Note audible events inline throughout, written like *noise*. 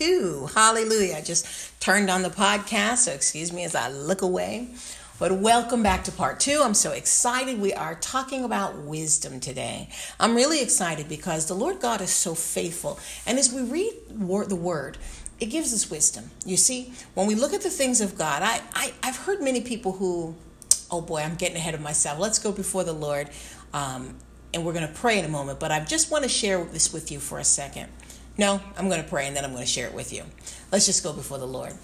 two. Hallelujah. I just turned on the podcast, so excuse me as I look away. But welcome back to part two. I'm so excited. We are talking about wisdom today. I'm really excited because the Lord God is so faithful. And as we read the word, it gives us wisdom. You see, when we look at the things of God, I, I, I've heard many people who, oh boy, I'm getting ahead of myself. Let's go before the Lord. Um, and we're going to pray in a moment, but I just want to share this with you for a second. No, I'm going to pray and then I'm going to share it with you. Let's just go before the Lord.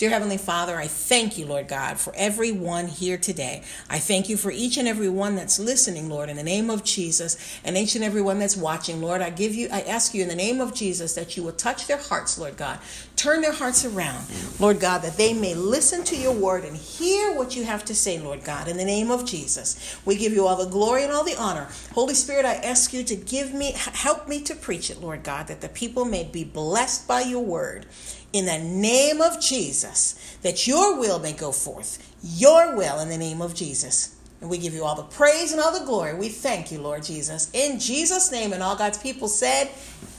Dear Heavenly Father, I thank you, Lord God, for everyone here today. I thank you for each and every one that's listening, Lord, in the name of Jesus, and each and every one that's watching, Lord. I give you, I ask you in the name of Jesus that you will touch their hearts, Lord God. Turn their hearts around, Lord God, that they may listen to your word and hear what you have to say, Lord God, in the name of Jesus. We give you all the glory and all the honor. Holy Spirit, I ask you to give me, help me to preach it, Lord God, that the people may be blessed by your word in the name of Jesus, that your will may go forth. Your will in the name of Jesus. And we give you all the praise and all the glory. We thank you, Lord Jesus. In Jesus' name, and all God's people said,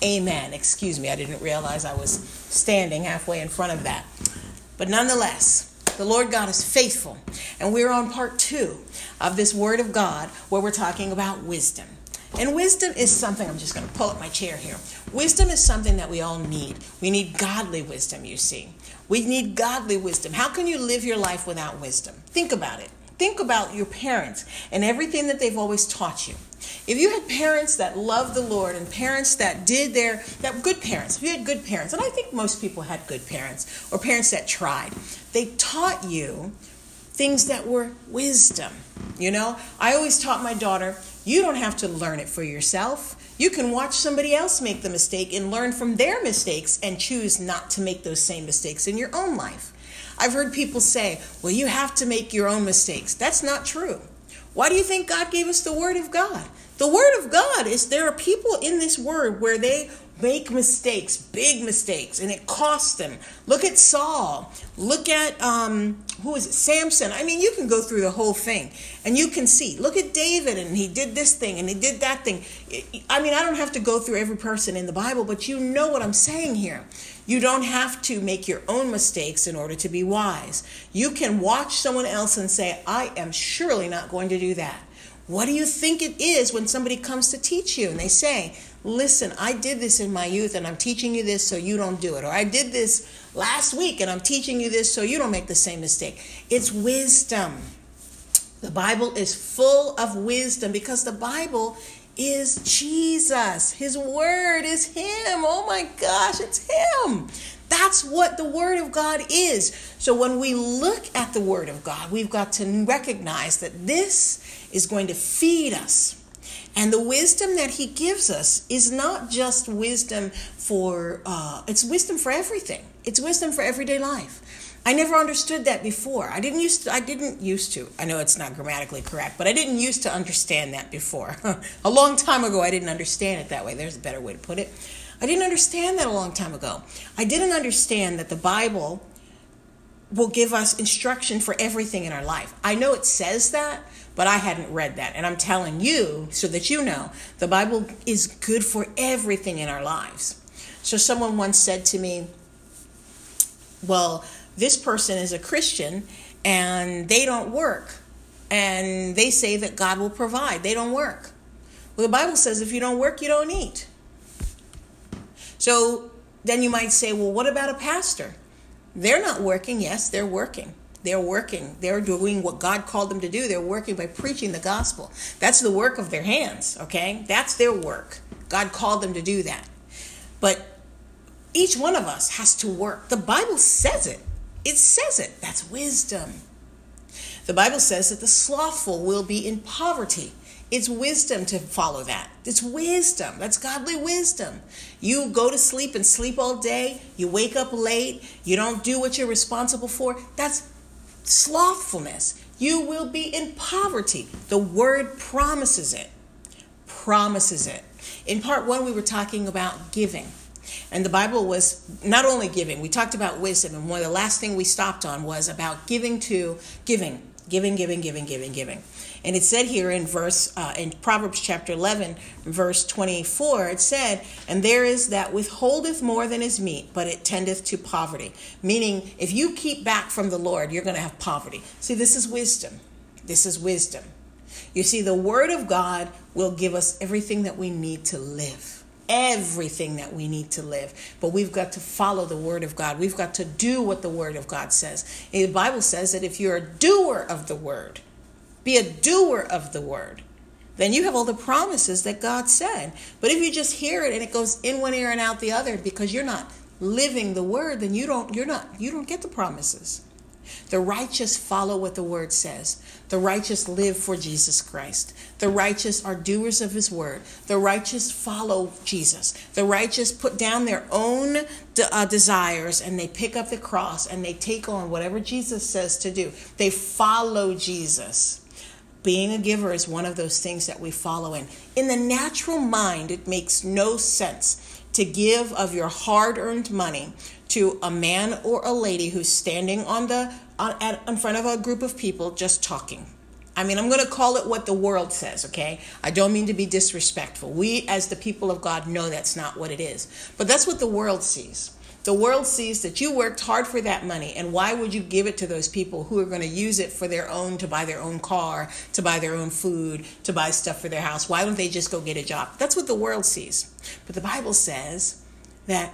Amen. Excuse me, I didn't realize I was standing halfway in front of that. But nonetheless, the Lord God is faithful. And we're on part two of this Word of God where we're talking about wisdom. And wisdom is something, I'm just going to pull up my chair here. Wisdom is something that we all need. We need godly wisdom, you see. We need godly wisdom. How can you live your life without wisdom? Think about it. Think about your parents and everything that they've always taught you. If you had parents that loved the Lord and parents that did their that good parents, if you had good parents, and I think most people had good parents or parents that tried, they taught you things that were wisdom. You know, I always taught my daughter, you don't have to learn it for yourself. You can watch somebody else make the mistake and learn from their mistakes and choose not to make those same mistakes in your own life. I've heard people say, well, you have to make your own mistakes. That's not true. Why do you think God gave us the Word of God? The Word of God is there are people in this Word where they make mistakes, big mistakes, and it costs them. Look at Saul. Look at um, who is it? Samson. I mean, you can go through the whole thing and you can see. Look at David, and he did this thing and he did that thing. I mean, I don't have to go through every person in the Bible, but you know what I'm saying here. You don't have to make your own mistakes in order to be wise. You can watch someone else and say, I am surely not going to do that. What do you think it is when somebody comes to teach you and they say, Listen, I did this in my youth and I'm teaching you this so you don't do it. Or I did this last week and I'm teaching you this so you don't make the same mistake. It's wisdom. The Bible is full of wisdom because the Bible is Jesus. His word is Him. Oh my gosh, it's Him. That's what the Word of God is. So when we look at the Word of God, we've got to recognize that this is going to feed us. And the wisdom that he gives us is not just wisdom for, uh, it's wisdom for everything. It's wisdom for everyday life. I never understood that before. I didn't used to, I didn't used to. I know it's not grammatically correct, but I didn't used to understand that before. *laughs* a long time ago I didn't understand it that way. There's a better way to put it. I didn't understand that a long time ago. I didn't understand that the Bible will give us instruction for everything in our life. I know it says that, but I hadn't read that. And I'm telling you so that you know the Bible is good for everything in our lives. So someone once said to me, Well, this person is a Christian and they don't work. And they say that God will provide. They don't work. Well, the Bible says if you don't work, you don't eat. So then you might say, Well, what about a pastor? They're not working. Yes, they're working. They're working. They're doing what God called them to do. They're working by preaching the gospel. That's the work of their hands, okay? That's their work. God called them to do that. But each one of us has to work. The Bible says it. It says it. That's wisdom. The Bible says that the slothful will be in poverty. It's wisdom to follow that. It's wisdom. That's godly wisdom. You go to sleep and sleep all day. You wake up late. You don't do what you're responsible for. That's slothfulness. You will be in poverty. The word promises it. Promises it. In part one, we were talking about giving. And the Bible was not only giving, we talked about wisdom. And one of the last thing we stopped on was about giving to giving Giving, giving, giving, giving, giving. And it said here in verse uh, in Proverbs chapter 11, verse 24, it said, "And there is that withholdeth more than is meet, but it tendeth to poverty." Meaning, if you keep back from the Lord, you're going to have poverty. See, this is wisdom. This is wisdom. You see, the Word of God will give us everything that we need to live everything that we need to live. But we've got to follow the Word of God. We've got to do what the Word of God says. The Bible says that if you're a doer of the Word, be a doer of the Word, then you have all the promises that God said. But if you just hear it and it goes in one ear and out the other because you're not living the Word, then you don't you're not you don't get the promises. The righteous follow what the word says. The righteous live for Jesus Christ. The righteous are doers of his word. The righteous follow Jesus. The righteous put down their own de- uh, desires and they pick up the cross and they take on whatever Jesus says to do. They follow Jesus. Being a giver is one of those things that we follow in. In the natural mind, it makes no sense to give of your hard earned money to a man or a lady who's standing on the on, at, in front of a group of people just talking. I mean, I'm going to call it what the world says, okay? I don't mean to be disrespectful. We, as the people of God, know that's not what it is. But that's what the world sees. The world sees that you worked hard for that money, and why would you give it to those people who are going to use it for their own, to buy their own car, to buy their own food, to buy stuff for their house? Why don't they just go get a job? That's what the world sees. But the Bible says that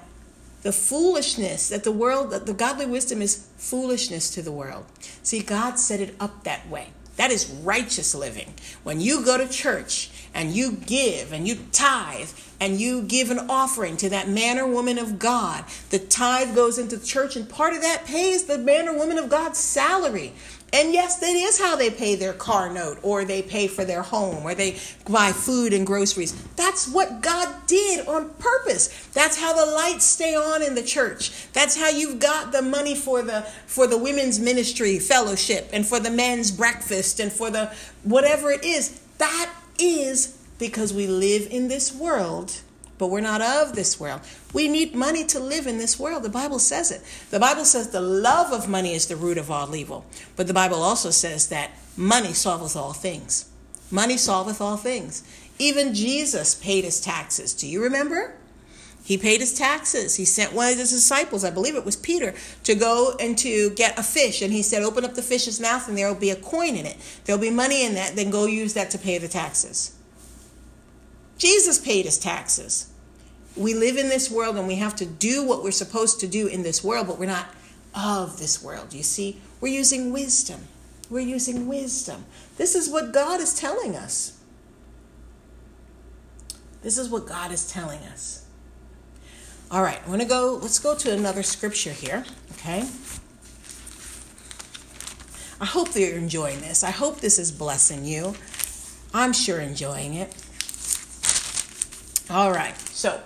the foolishness that the world, that the godly wisdom is foolishness to the world. See, God set it up that way. That is righteous living. When you go to church and you give and you tithe and you give an offering to that man or woman of God, the tithe goes into the church and part of that pays the man or woman of God's salary. And yes, that is how they pay their car note, or they pay for their home, or they buy food and groceries. That's what God did on purpose. That's how the lights stay on in the church. That's how you've got the money for the for the women's ministry fellowship and for the men's breakfast and for the whatever it is. That is because we live in this world but we're not of this world. We need money to live in this world. The Bible says it. The Bible says the love of money is the root of all evil. But the Bible also says that money solveth all things. Money solveth all things. Even Jesus paid his taxes. Do you remember? He paid his taxes. He sent one of his disciples, I believe it was Peter, to go and to get a fish. And he said, Open up the fish's mouth and there will be a coin in it. There'll be money in that. Then go use that to pay the taxes. Jesus paid his taxes. We live in this world and we have to do what we're supposed to do in this world, but we're not of this world. You see, we're using wisdom. We're using wisdom. This is what God is telling us. This is what God is telling us. All right, I'm going to go, let's go to another scripture here, okay? I hope that you're enjoying this. I hope this is blessing you. I'm sure enjoying it. All right, so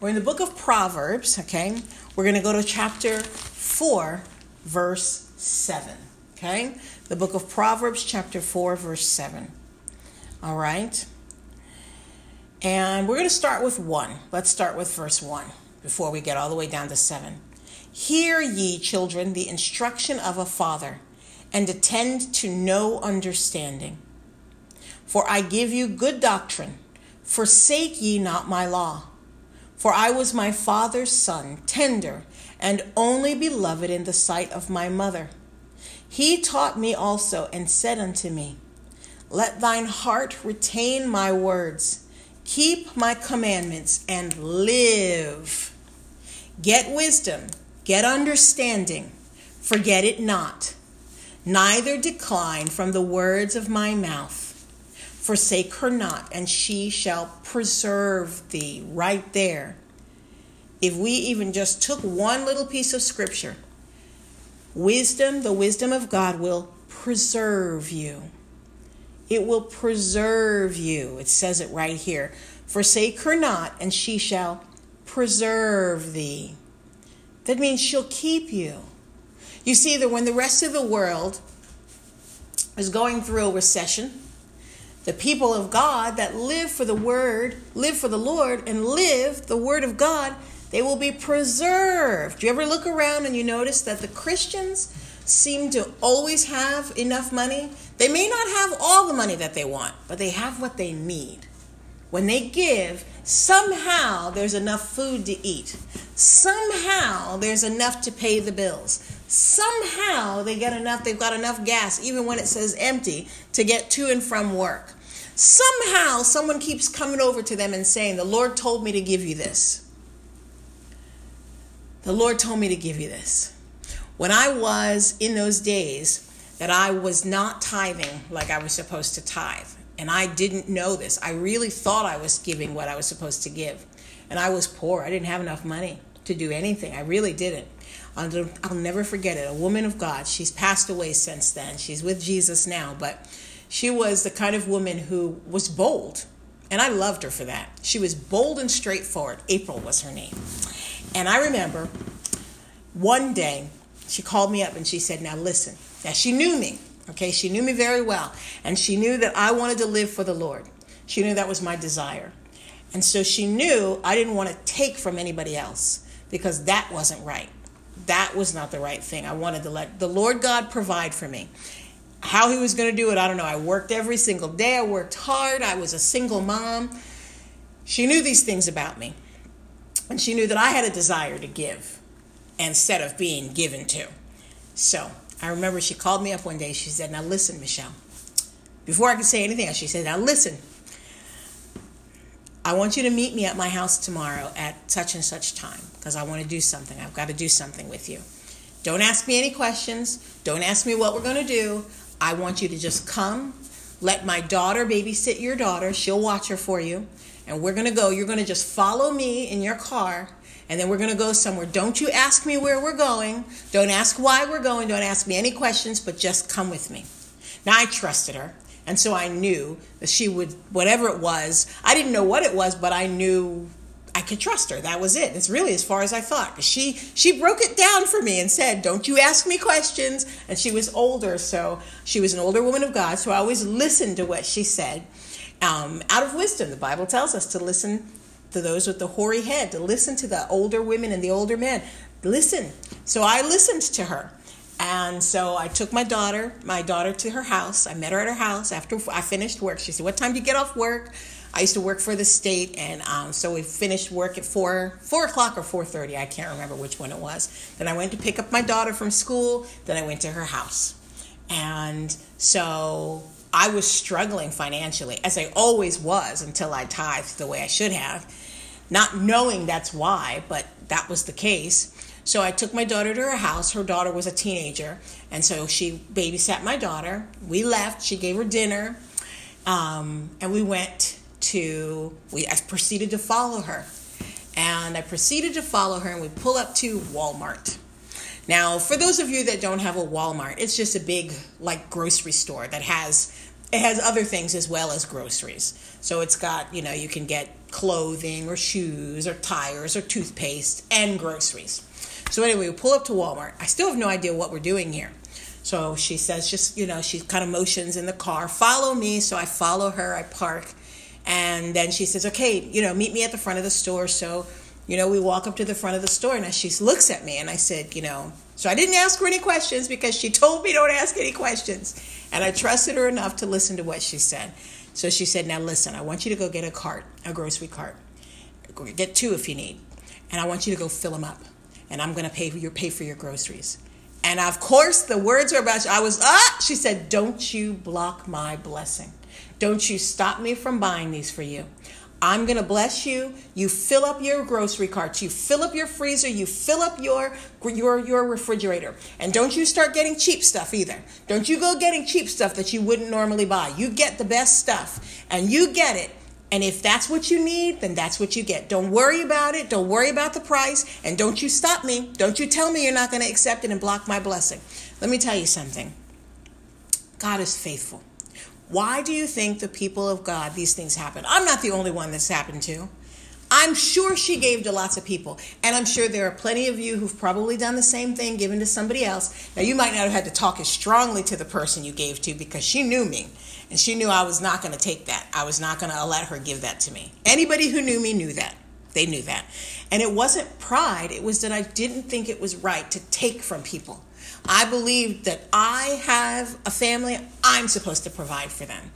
we're in the book of Proverbs, okay? We're going to go to chapter 4, verse 7, okay? The book of Proverbs, chapter 4, verse 7. All right? And we're going to start with 1. Let's start with verse 1 before we get all the way down to 7. Hear ye, children, the instruction of a father, and attend to know understanding. For I give you good doctrine. Forsake ye not my law. For I was my father's son, tender and only beloved in the sight of my mother. He taught me also and said unto me, Let thine heart retain my words, keep my commandments, and live. Get wisdom, get understanding, forget it not, neither decline from the words of my mouth. Forsake her not, and she shall preserve thee. Right there. If we even just took one little piece of scripture, wisdom, the wisdom of God will preserve you. It will preserve you. It says it right here. Forsake her not, and she shall preserve thee. That means she'll keep you. You see that when the rest of the world is going through a recession, the people of God that live for the word, live for the Lord, and live the word of God, they will be preserved. Do you ever look around and you notice that the Christians seem to always have enough money. They may not have all the money that they want, but they have what they need. When they give, somehow there's enough food to eat. Somehow there's enough to pay the bills. Somehow they get enough, they've got enough gas, even when it says empty, to get to and from work. Somehow someone keeps coming over to them and saying, The Lord told me to give you this. The Lord told me to give you this. When I was in those days that I was not tithing like I was supposed to tithe, and I didn't know this, I really thought I was giving what I was supposed to give. And I was poor, I didn't have enough money to do anything. I really didn't. I'll, I'll never forget it. A woman of God. She's passed away since then. She's with Jesus now, but she was the kind of woman who was bold. And I loved her for that. She was bold and straightforward. April was her name. And I remember one day she called me up and she said, Now listen. Now she knew me, okay? She knew me very well. And she knew that I wanted to live for the Lord. She knew that was my desire. And so she knew I didn't want to take from anybody else because that wasn't right. That was not the right thing. I wanted to let the Lord God provide for me. How he was going to do it, I don't know. I worked every single day. I worked hard. I was a single mom. She knew these things about me. And she knew that I had a desire to give instead of being given to. So I remember she called me up one day. She said, Now listen, Michelle. Before I could say anything she said, Now listen. I want you to meet me at my house tomorrow at such and such time because I want to do something. I've got to do something with you. Don't ask me any questions. Don't ask me what we're going to do. I want you to just come. Let my daughter babysit your daughter. She'll watch her for you and we're going to go. You're going to just follow me in your car, and then we're going to go somewhere. Don't you ask me where we're going. Don't ask why we're going. Don't ask me any questions, but just come with me. Now, I trusted her. And so I knew that she would, whatever it was, I didn't know what it was, but I knew I could trust her. That was it. It's really as far as I thought. She she broke it down for me and said, "Don't you ask me questions." And she was older, so she was an older woman of God, so I always listened to what she said um, out of wisdom. The Bible tells us to listen to those with the hoary head, to listen to the older women and the older men. Listen. So I listened to her. And so I took my daughter, my daughter to her house. I met her at her house after I finished work. She said, "What time do you get off work?" I used to work for the state, and um, so we finished work at four four o'clock or four thirty. I can't remember which one it was. Then I went to pick up my daughter from school. Then I went to her house, and so I was struggling financially, as I always was until I tithed the way I should have, not knowing that's why, but that was the case. So I took my daughter to her house. Her daughter was a teenager, and so she babysat my daughter. We left. She gave her dinner, um, and we went to. We I proceeded to follow her, and I proceeded to follow her, and we pull up to Walmart. Now, for those of you that don't have a Walmart, it's just a big like grocery store that has it has other things as well as groceries. So it's got, you know, you can get clothing or shoes or tires or toothpaste and groceries. So anyway, we pull up to Walmart. I still have no idea what we're doing here. So she says, just, you know, she kind of motions in the car, follow me. So I follow her, I park. And then she says, okay, you know, meet me at the front of the store. So, you know, we walk up to the front of the store and she looks at me and I said, you know, so I didn't ask her any questions because she told me don't ask any questions. And I trusted her enough to listen to what she said. So she said, Now listen, I want you to go get a cart, a grocery cart. Get two if you need. And I want you to go fill them up. And I'm going to pay for your pay for your groceries. And of course, the words were about, I was, ah, she said, Don't you block my blessing. Don't you stop me from buying these for you. I'm going to bless you. You fill up your grocery carts, you fill up your freezer, you fill up your your your refrigerator. And don't you start getting cheap stuff either. Don't you go getting cheap stuff that you wouldn't normally buy. You get the best stuff and you get it. And if that's what you need, then that's what you get. Don't worry about it. Don't worry about the price. And don't you stop me. Don't you tell me you're not going to accept it and block my blessing. Let me tell you something God is faithful. Why do you think the people of God, these things happen? I'm not the only one that's happened to. I'm sure she gave to lots of people. And I'm sure there are plenty of you who've probably done the same thing, given to somebody else. Now, you might not have had to talk as strongly to the person you gave to because she knew me. And she knew I was not going to take that. I was not going to let her give that to me. Anybody who knew me knew that. They knew that. And it wasn't pride, it was that I didn't think it was right to take from people. I believed that I have a family, I'm supposed to provide for them.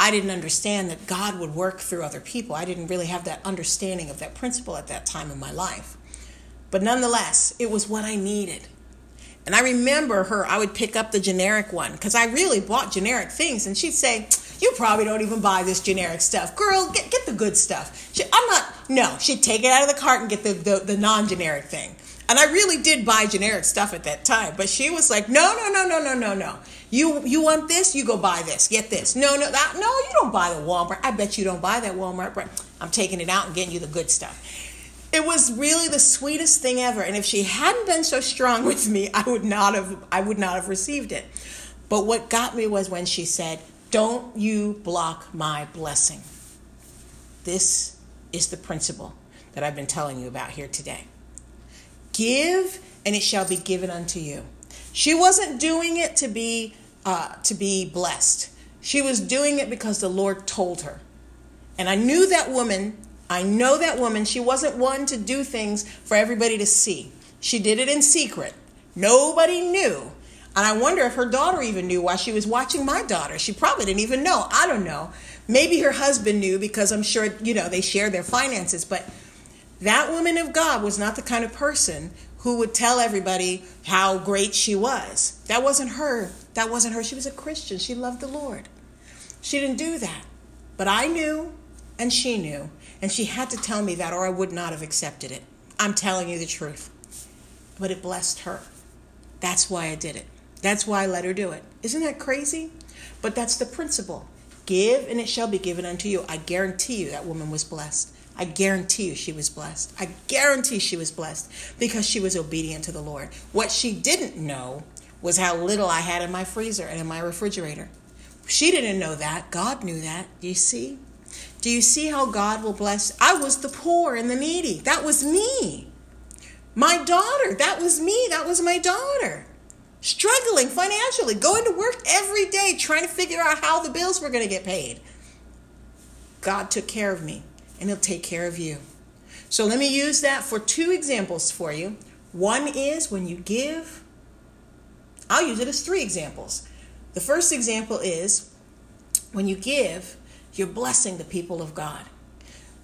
I didn't understand that God would work through other people. I didn't really have that understanding of that principle at that time in my life. But nonetheless, it was what I needed. And I remember her, I would pick up the generic one because I really bought generic things. And she'd say, You probably don't even buy this generic stuff. Girl, get, get the good stuff. She, I'm not, no, she'd take it out of the cart and get the, the, the non generic thing. And I really did buy generic stuff at that time. But she was like, No, no, no, no, no, no, no. You you want this? You go buy this. Get this. No, no, that, no. You don't buy the Walmart. I bet you don't buy that Walmart brand. I'm taking it out and getting you the good stuff it was really the sweetest thing ever and if she hadn't been so strong *laughs* with me i would not have i would not have received it but what got me was when she said don't you block my blessing this is the principle that i've been telling you about here today give and it shall be given unto you she wasn't doing it to be uh, to be blessed she was doing it because the lord told her and i knew that woman I know that woman. She wasn't one to do things for everybody to see. She did it in secret. Nobody knew. And I wonder if her daughter even knew why she was watching my daughter. She probably didn't even know. I don't know. Maybe her husband knew because I'm sure, you know, they share their finances. But that woman of God was not the kind of person who would tell everybody how great she was. That wasn't her. That wasn't her. She was a Christian. She loved the Lord. She didn't do that. But I knew and she knew. And she had to tell me that, or I would not have accepted it. I'm telling you the truth. But it blessed her. That's why I did it. That's why I let her do it. Isn't that crazy? But that's the principle. Give and it shall be given unto you. I guarantee you that woman was blessed. I guarantee you she was blessed. I guarantee she was blessed because she was obedient to the Lord. What she didn't know was how little I had in my freezer and in my refrigerator. She didn't know that. God knew that. Do you see? Do you see how God will bless? I was the poor and the needy. That was me. My daughter, that was me. That was my daughter. Struggling financially, going to work every day, trying to figure out how the bills were going to get paid. God took care of me, and He'll take care of you. So let me use that for two examples for you. One is when you give, I'll use it as three examples. The first example is when you give, you're blessing the people of God.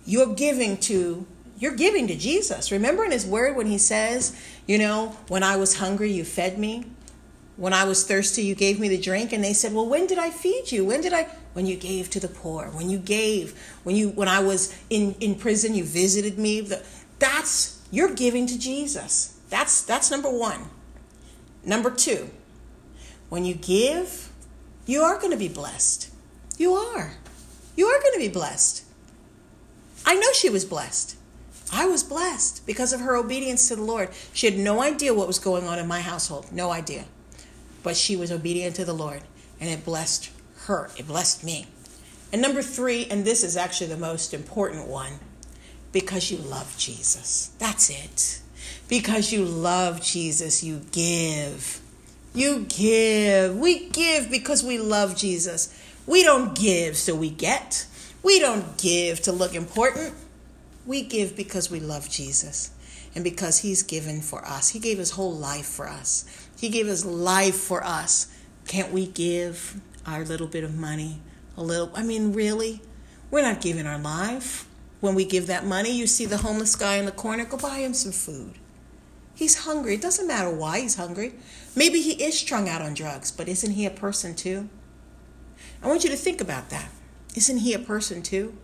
You're giving to you're giving to Jesus. Remember in his word when he says, you know, when I was hungry, you fed me. When I was thirsty, you gave me the drink. And they said, Well, when did I feed you? When did I when you gave to the poor, when you gave, when you when I was in, in prison, you visited me. That's you're giving to Jesus. That's that's number one. Number two, when you give, you are going to be blessed. You are. You are going to be blessed. I know she was blessed. I was blessed because of her obedience to the Lord. She had no idea what was going on in my household, no idea. But she was obedient to the Lord, and it blessed her, it blessed me. And number three, and this is actually the most important one, because you love Jesus. That's it. Because you love Jesus, you give. You give. We give because we love Jesus. We don't give so we get. We don't give to look important. We give because we love Jesus and because He's given for us. He gave His whole life for us. He gave His life for us. Can't we give our little bit of money? A little, I mean, really? We're not giving our life. When we give that money, you see the homeless guy in the corner, go buy him some food. He's hungry. It doesn't matter why he's hungry. Maybe he is strung out on drugs, but isn't he a person too? I want you to think about that. Isn't he a person too?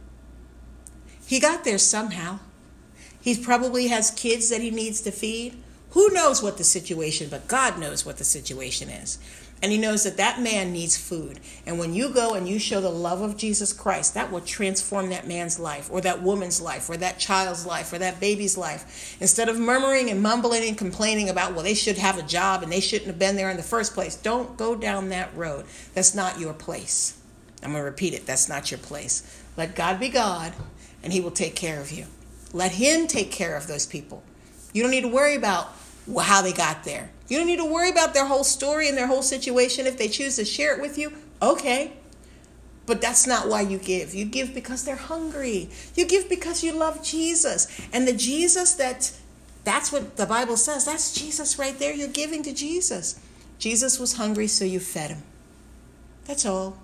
He got there somehow. He probably has kids that he needs to feed. Who knows what the situation, but God knows what the situation is. And he knows that that man needs food. And when you go and you show the love of Jesus Christ, that will transform that man's life, or that woman's life, or that child's life, or that baby's life. Instead of murmuring and mumbling and complaining about, well, they should have a job and they shouldn't have been there in the first place, don't go down that road. That's not your place. I'm going to repeat it. That's not your place. Let God be God, and He will take care of you. Let Him take care of those people. You don't need to worry about how they got there. You don't need to worry about their whole story and their whole situation. If they choose to share it with you, okay. But that's not why you give. You give because they're hungry. You give because you love Jesus. And the Jesus that That's what the Bible says. That's Jesus right there. You're giving to Jesus. Jesus was hungry, so you fed him. That's all.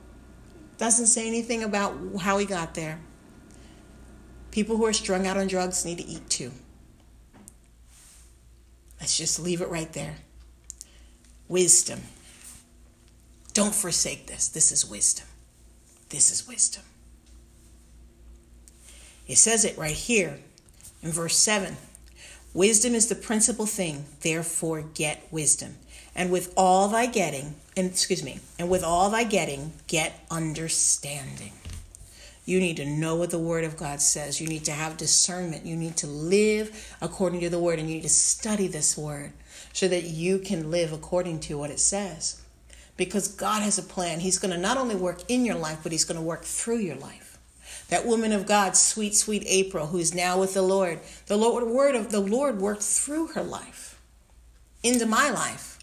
Doesn't say anything about how he got there. People who are strung out on drugs need to eat too. Let's just leave it right there. Wisdom. Don't forsake this. This is wisdom. This is wisdom. It says it right here in verse 7. Wisdom is the principal thing, therefore get wisdom. And with all thy getting, and excuse me, and with all thy getting, get understanding. You need to know what the Word of God says. You need to have discernment. You need to live according to the Word, and you need to study this Word so that you can live according to what it says. Because God has a plan. He's going to not only work in your life, but He's going to work through your life. That woman of God, sweet, sweet April, who's now with the Lord, the Lord, word of the Lord worked through her life into my life,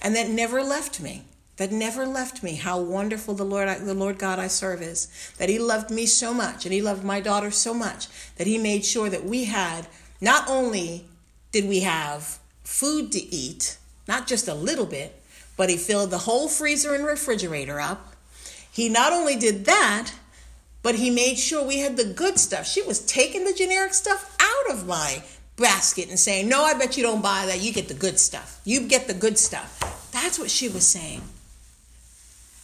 and that never left me that never left me. How wonderful the Lord, the Lord God I serve is. That He loved me so much, and He loved my daughter so much that He made sure that we had not only did we have food to eat, not just a little bit, but He filled the whole freezer and refrigerator up. He not only did that, but He made sure we had the good stuff. She was taking the generic stuff out of my basket and saying, No, I bet you don't buy that. You get the good stuff. You get the good stuff. That's what she was saying.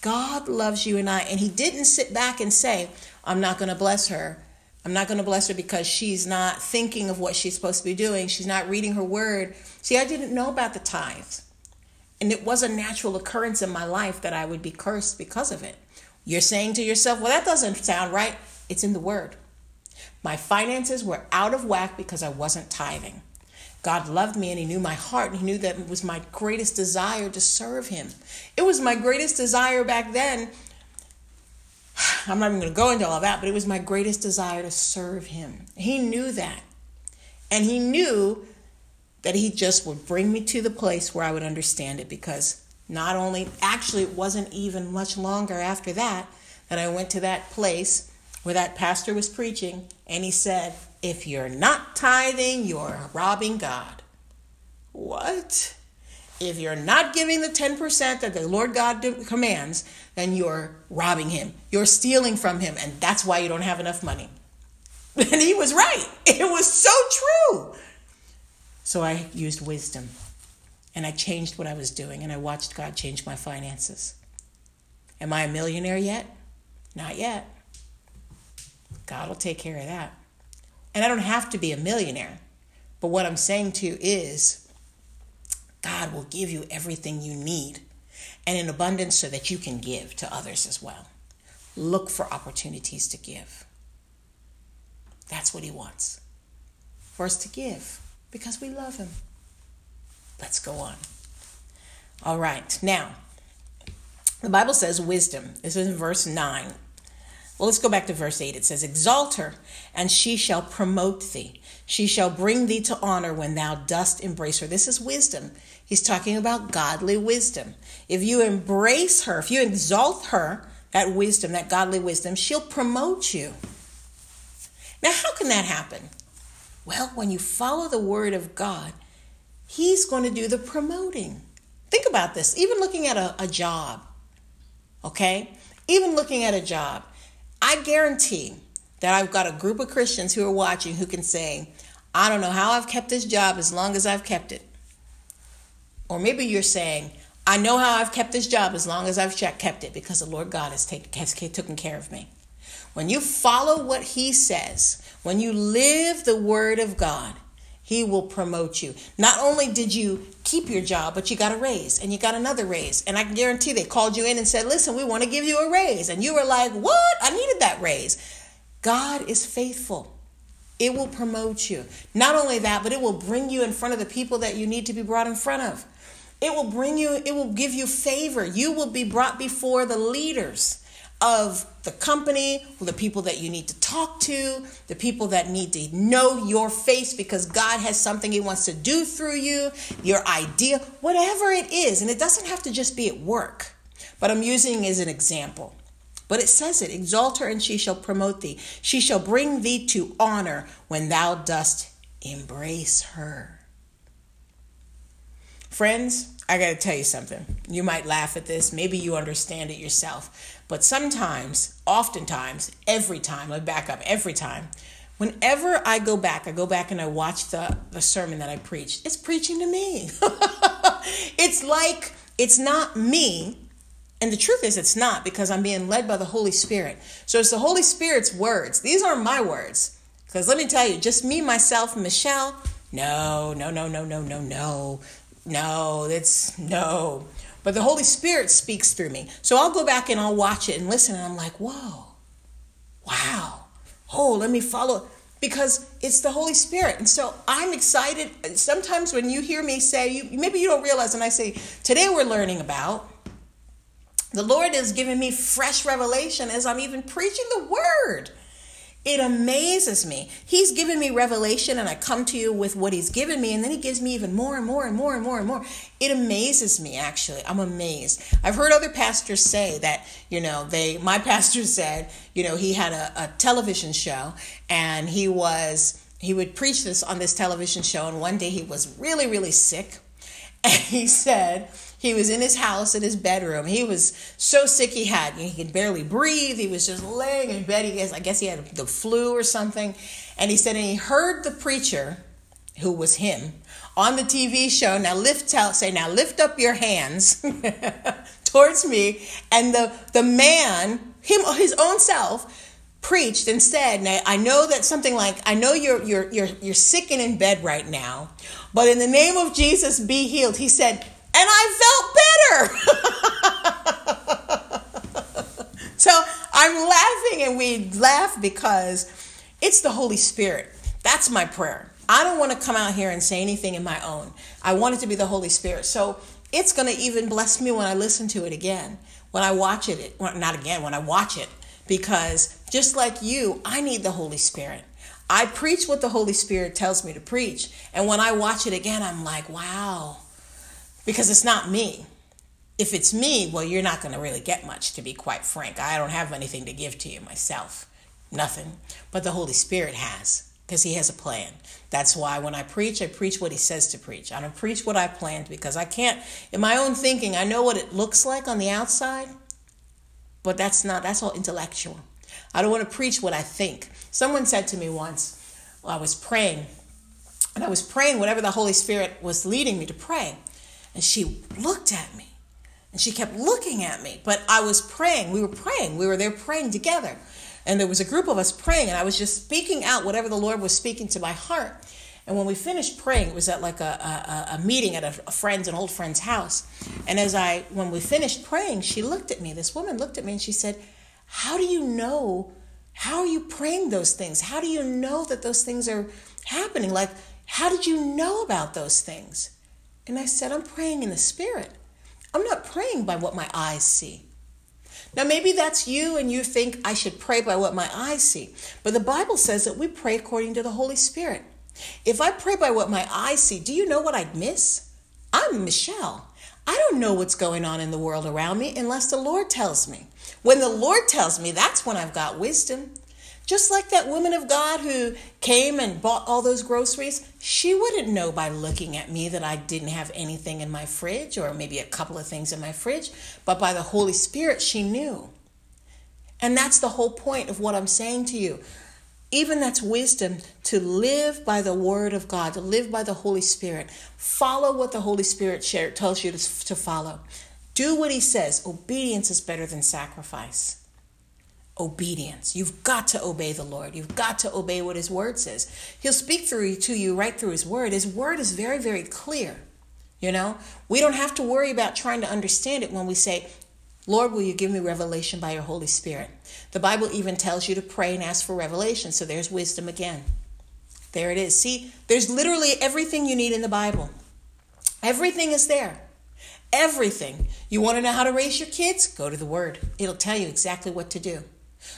God loves you and I. And He didn't sit back and say, I'm not going to bless her. I'm not going to bless her because she's not thinking of what she's supposed to be doing. She's not reading her word. See, I didn't know about the tithes. And it was a natural occurrence in my life that I would be cursed because of it. You're saying to yourself, well, that doesn't sound right. It's in the word. My finances were out of whack because I wasn't tithing. God loved me and He knew my heart and He knew that it was my greatest desire to serve Him. It was my greatest desire back then. *sighs* I'm not even going to go into all that, but it was my greatest desire to serve Him. He knew that. And He knew that He just would bring me to the place where I would understand it because not only, actually, it wasn't even much longer after that that I went to that place where that pastor was preaching and he said, if you're not tithing, you're robbing God. What? If you're not giving the 10% that the Lord God commands, then you're robbing Him. You're stealing from Him, and that's why you don't have enough money. *laughs* And he was right. It was so true. So I used wisdom and I changed what I was doing and I watched God change my finances. Am I a millionaire yet? Not yet. God will take care of that. And I don't have to be a millionaire. But what I'm saying to you is God will give you everything you need and in abundance so that you can give to others as well. Look for opportunities to give. That's what He wants for us to give because we love Him. Let's go on. All right, now, the Bible says wisdom. This is in verse 9. Well, let's go back to verse 8. It says, Exalt her, and she shall promote thee. She shall bring thee to honor when thou dost embrace her. This is wisdom. He's talking about godly wisdom. If you embrace her, if you exalt her, that wisdom, that godly wisdom, she'll promote you. Now, how can that happen? Well, when you follow the word of God, He's going to do the promoting. Think about this, even looking at a, a job, okay? Even looking at a job. I guarantee that I've got a group of Christians who are watching who can say, I don't know how I've kept this job as long as I've kept it. Or maybe you're saying, I know how I've kept this job as long as I've kept it because the Lord God has, take, has taken care of me. When you follow what He says, when you live the Word of God, he will promote you. Not only did you keep your job, but you got a raise and you got another raise. And I can guarantee they called you in and said, Listen, we want to give you a raise. And you were like, What? I needed that raise. God is faithful. It will promote you. Not only that, but it will bring you in front of the people that you need to be brought in front of. It will bring you, it will give you favor. You will be brought before the leaders of the company, the people that you need to talk to, the people that need to know your face because God has something He wants to do through you, your idea, whatever it is. And it doesn't have to just be at work, but I'm using as an example. But it says it exalt her and she shall promote thee. She shall bring thee to honor when thou dost embrace her. Friends, I got to tell you something. You might laugh at this, maybe you understand it yourself, but sometimes, oftentimes, every time, me back up, every time, whenever I go back, I go back and I watch the, the sermon that I preached, it's preaching to me. *laughs* it's like it's not me. And the truth is, it's not because I'm being led by the Holy Spirit. So it's the Holy Spirit's words. These aren't my words. Because let me tell you, just me, myself, Michelle, no, no, no, no, no, no, no. No, that's no. But the Holy Spirit speaks through me. So I'll go back and I'll watch it and listen, and I'm like, whoa, wow. Oh, let me follow because it's the Holy Spirit. And so I'm excited. And Sometimes when you hear me say, you, maybe you don't realize, and I say, today we're learning about, the Lord is giving me fresh revelation as I'm even preaching the word. It amazes me. He's given me revelation, and I come to you with what He's given me, and then He gives me even more and more and more and more and more. It amazes me, actually. I'm amazed. I've heard other pastors say that, you know, they, my *laughs* pastor said, you know, he had a, a television show, and he was, he would preach this on this television show, and one day he was really, really sick, *laughs* and he said, he was in his house in his bedroom. He was so sick he had he could barely breathe. He was just laying in bed. He guess I guess he had the flu or something. And he said, and he heard the preacher, who was him, on the TV show. Now lift out, say now lift up your hands *laughs* towards me. And the the man, him his own self, preached and said, now I know that something like I know you're you're you're you're sick and in bed right now, but in the name of Jesus be healed. He said, and I felt better. so I'm laughing, and we laugh because it's the Holy Spirit. That's my prayer. I don't want to come out here and say anything in my own. I want it to be the Holy Spirit. So it's going to even bless me when I listen to it again, when I watch it, well, not again, when I watch it, because just like you, I need the Holy Spirit. I preach what the Holy Spirit tells me to preach. And when I watch it again, I'm like, wow, because it's not me. If it's me, well, you're not going to really get much, to be quite frank. I don't have anything to give to you myself, nothing. But the Holy Spirit has, because He has a plan. That's why when I preach, I preach what He says to preach. I don't preach what I planned because I can't, in my own thinking, I know what it looks like on the outside, but that's not, that's all intellectual. I don't want to preach what I think. Someone said to me once, well, I was praying, and I was praying whatever the Holy Spirit was leading me to pray. And she looked at me and she kept looking at me. But I was praying. We were praying. We were there praying together. And there was a group of us praying, and I was just speaking out whatever the Lord was speaking to my heart. And when we finished praying, it was at like a, a, a meeting at a, a friend's, an old friend's house. And as I, when we finished praying, she looked at me. This woman looked at me and she said, How do you know? How are you praying those things? How do you know that those things are happening? Like, how did you know about those things? And I said, I'm praying in the Spirit. I'm not praying by what my eyes see. Now, maybe that's you and you think I should pray by what my eyes see. But the Bible says that we pray according to the Holy Spirit. If I pray by what my eyes see, do you know what I'd miss? I'm Michelle. I don't know what's going on in the world around me unless the Lord tells me. When the Lord tells me, that's when I've got wisdom. Just like that woman of God who came and bought all those groceries, she wouldn't know by looking at me that I didn't have anything in my fridge or maybe a couple of things in my fridge, but by the Holy Spirit, she knew. And that's the whole point of what I'm saying to you. Even that's wisdom to live by the Word of God, to live by the Holy Spirit. Follow what the Holy Spirit tells you to, follow. Do what He says. Obedience is better than sacrifice obedience. You've got to obey the Lord. You've got to obey what His Word says. He'll speak through to you right through His Word. His Word is very, very clear. You know, we don't have to worry about trying to understand it when we say, Lord, will you give me revelation by your Holy Spirit? The Bible even tells you to pray and ask for revelation. So there's wisdom again. There it is. See, there's literally everything you need in the Bible. Everything is there. Everything. You want to know how to raise your kids? Go to the Word. It'll tell you exactly what to do.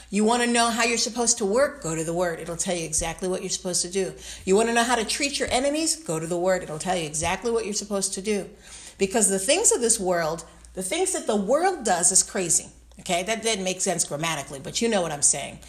You want to know how you're supposed to work? Go to the Word. It'll tell you exactly what you're supposed to do. You want to know how to treat your enemies? Go to the Word. It'll tell you exactly what you're supposed to do. Because the things of this world, the things that the world does is crazy. Okay, that didn't make sense grammatically, but you know what I'm saying.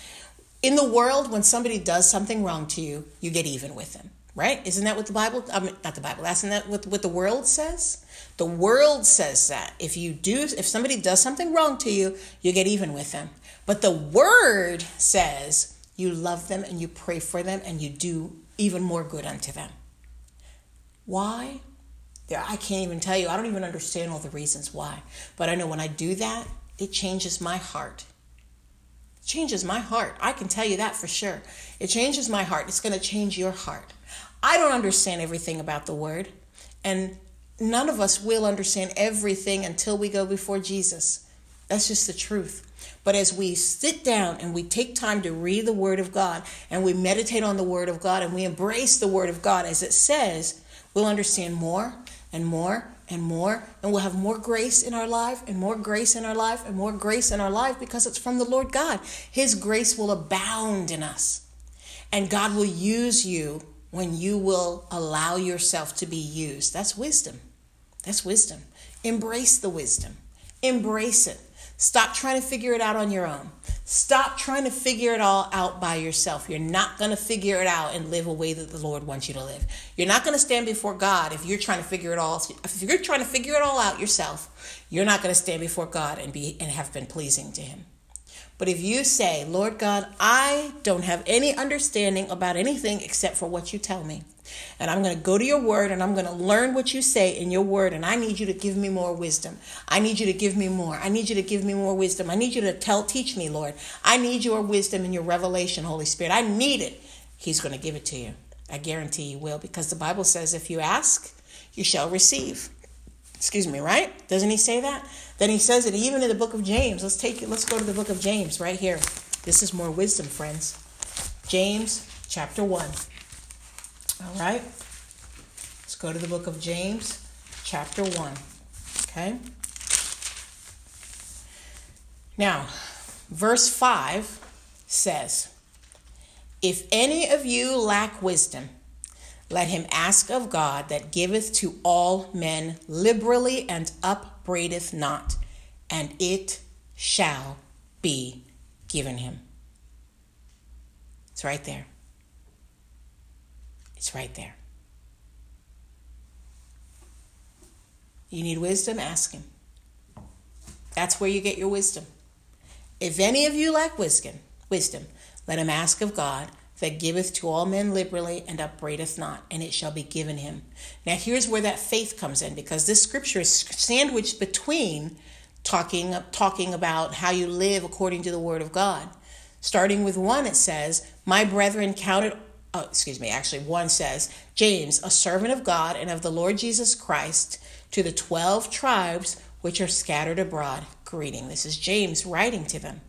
In the world, when somebody does something wrong to you, you get even with them. Right? Isn't that what the Bible, I mean, not the Bible, that's not what, what the world says? The world says that if you do, if somebody does something wrong to you, you get even with them. But the word says you love them and you pray for them and you do even more good unto them. Why? I can't even tell you. I don't even understand all the reasons why. But I know when I do that, it changes my heart. It changes my heart. I can tell you that for sure. It changes my heart. It's going to change your heart. I don't understand everything about the word, and none of us will understand everything until we go before Jesus. That's just the truth. But as we sit down and we take time to read the Word of God and we meditate on the Word of God and we embrace the Word of God as it says, we'll understand more and more and more, and we'll have more grace in our life and more grace in our life and more grace in our life because it's from the Lord God. His grace will abound in us, and God will use you when you will allow yourself to be used. That's wisdom. That's wisdom. Embrace the wisdom, embrace it. Stop trying to figure it out on your own. Stop trying to figure it all out by yourself. You're not going to figure it out and live a way that the Lord wants you to live. You're not going to stand before God if you're trying to figure it all if you're trying to figure it all out yourself. You're not going to stand before God and be and have been pleasing to him. But if you say, Lord God, I don't have any understanding about anything except for what you tell me. And I'm going to go to your word and I'm going to learn what you say in your word. And I need you to give me more wisdom. I need you to give me more. I need you to give me more wisdom. I need you to tell, teach me, Lord. I need your wisdom and your revelation, Holy Spirit. I need it. He's going to give it to you. I guarantee you will because the Bible says if you ask, you shall receive. Excuse me, right? Doesn't he say that? Then he says it even in the book of James. Let's take it. Let's go to the book of James right here. This is more wisdom, friends. James chapter 1. All right. Let's go to the book of James chapter 1. Okay. Now, verse 5 says, If any of you lack wisdom, let him ask of God that giveth to all men liberally and upbraideth not, and it shall be given him. It's right there. It's right there. You need wisdom? Ask him. That's where you get your wisdom. If any of you lack wisdom, wisdom, let him ask of God that giveth to all men liberally and upbraideth not, and it shall be given him. Now, here's where that faith comes in because this scripture is sandwiched between talking, talking about how you live according to the word of God. Starting with one, it says, My brethren, counted, oh, excuse me, actually, one says, James, a servant of God and of the Lord Jesus Christ, to the 12 tribes which are scattered abroad, greeting. This is James writing to them.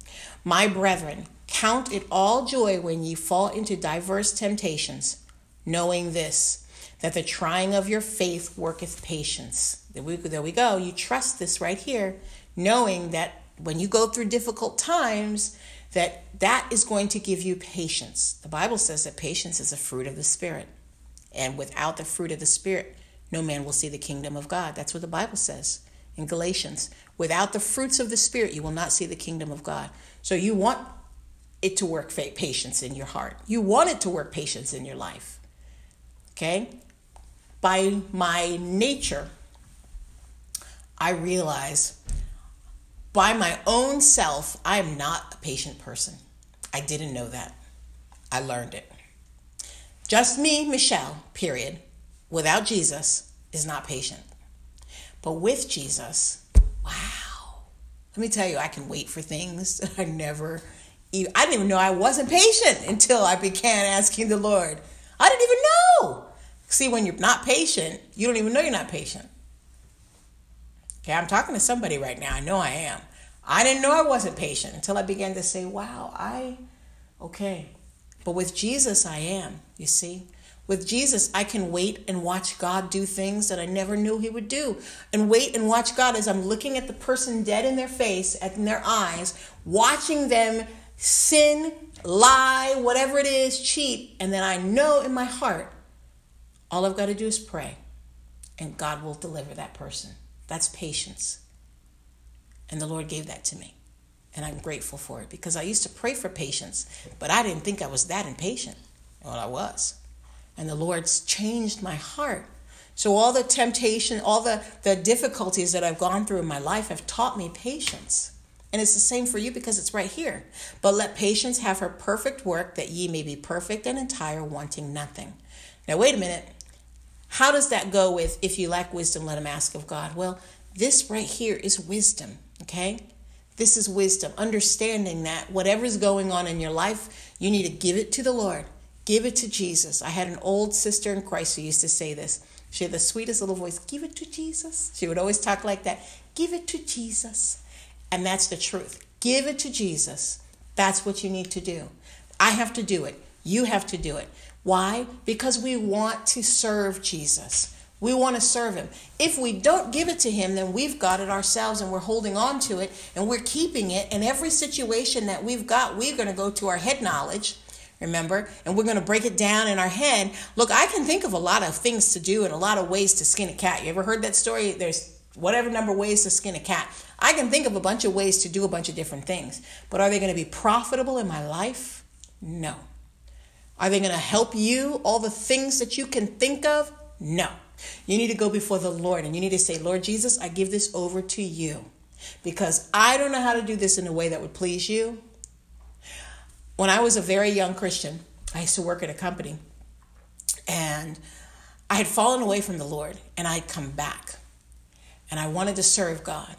My brethren, Count it all joy when ye fall into diverse temptations, knowing this, that the trying of your faith worketh patience. There we, there we go. You trust this right here, knowing that when you go through difficult times, that that is going to give you patience. The Bible says that patience is a fruit of the Spirit. And without the fruit of the Spirit, no man will see the kingdom of God. That's what the Bible says in Galatians. Without the fruits of the Spirit, you will not see the kingdom of God. So you want it to work patience in your heart. You want it to work patience in your life. Okay? By my nature, I realize by my own self, I am not a patient person. I didn't know that. I learned it. Just me, Michelle, period, without Jesus, is not patient. But with Jesus, wow. Let me tell you, I can wait for things that I never even, I didn't even know I wasn't patient until I began asking the Lord. I didn't even know. See, when you're not patient, you don't even know you're not patient. Okay, I'm talking to somebody right now. I know I am. I didn't know I wasn't patient until I began to say, wow, I, okay. But with Jesus, I am, you see. With Jesus, I can wait and watch God do things that I never knew He would do. And wait and watch God as I'm looking at the person dead in their face, at in their eyes, watching them sin, lie, whatever it is, cheat, and then I know in my heart, all I've got to do is pray, and God will deliver that person. That's patience. And the Lord gave that to me. And I'm grateful for it because I used to pray for patience, but I didn't think I was that impatient. Well, I was. And the Lord's changed my heart. So all the temptation, all the, the difficulties that I've gone through in my life have taught me patience. And it's the same for you because it's right here. But let patience have her perfect work, that ye may be perfect and entire, wanting nothing. Now, wait a minute. How does that go with if you lack wisdom, let him ask of God? Well, this right here is wisdom, okay? This is wisdom, understanding that whatever's going on in your life, you need to give it to the Lord. Give it to Jesus. I had an old sister in Christ who used to say this. She had the sweetest little voice. Give it to Jesus. She would always talk like that. Give it to Jesus. And that's the truth. Give it to Jesus. That's what you need to do. I have to do it. You have to do it. Why? Because we want to serve Jesus. We want to serve him. If we don't give it to him, then we've got it ourselves and we're holding on to it and we're keeping it. And every situation that we've got, we're going to go to our head knowledge, remember? And we're going to break it down in our head. Look, I can think of a lot of things to do and a lot of ways to skin a cat. You ever heard that story? There's whatever number of ways to skin a cat. I can think of a bunch of ways to do a bunch of different things. But are they going to be profitable in my life? No. Are they going to help you? All the things that you can think of? No. You need to go before the Lord and you need to say, Lord Jesus, I give this over to you because I don't know how to do this in a way that would please you. When I was a very young Christian, I used to work at a company and I had fallen away from the Lord and I'd come back and I wanted to serve God.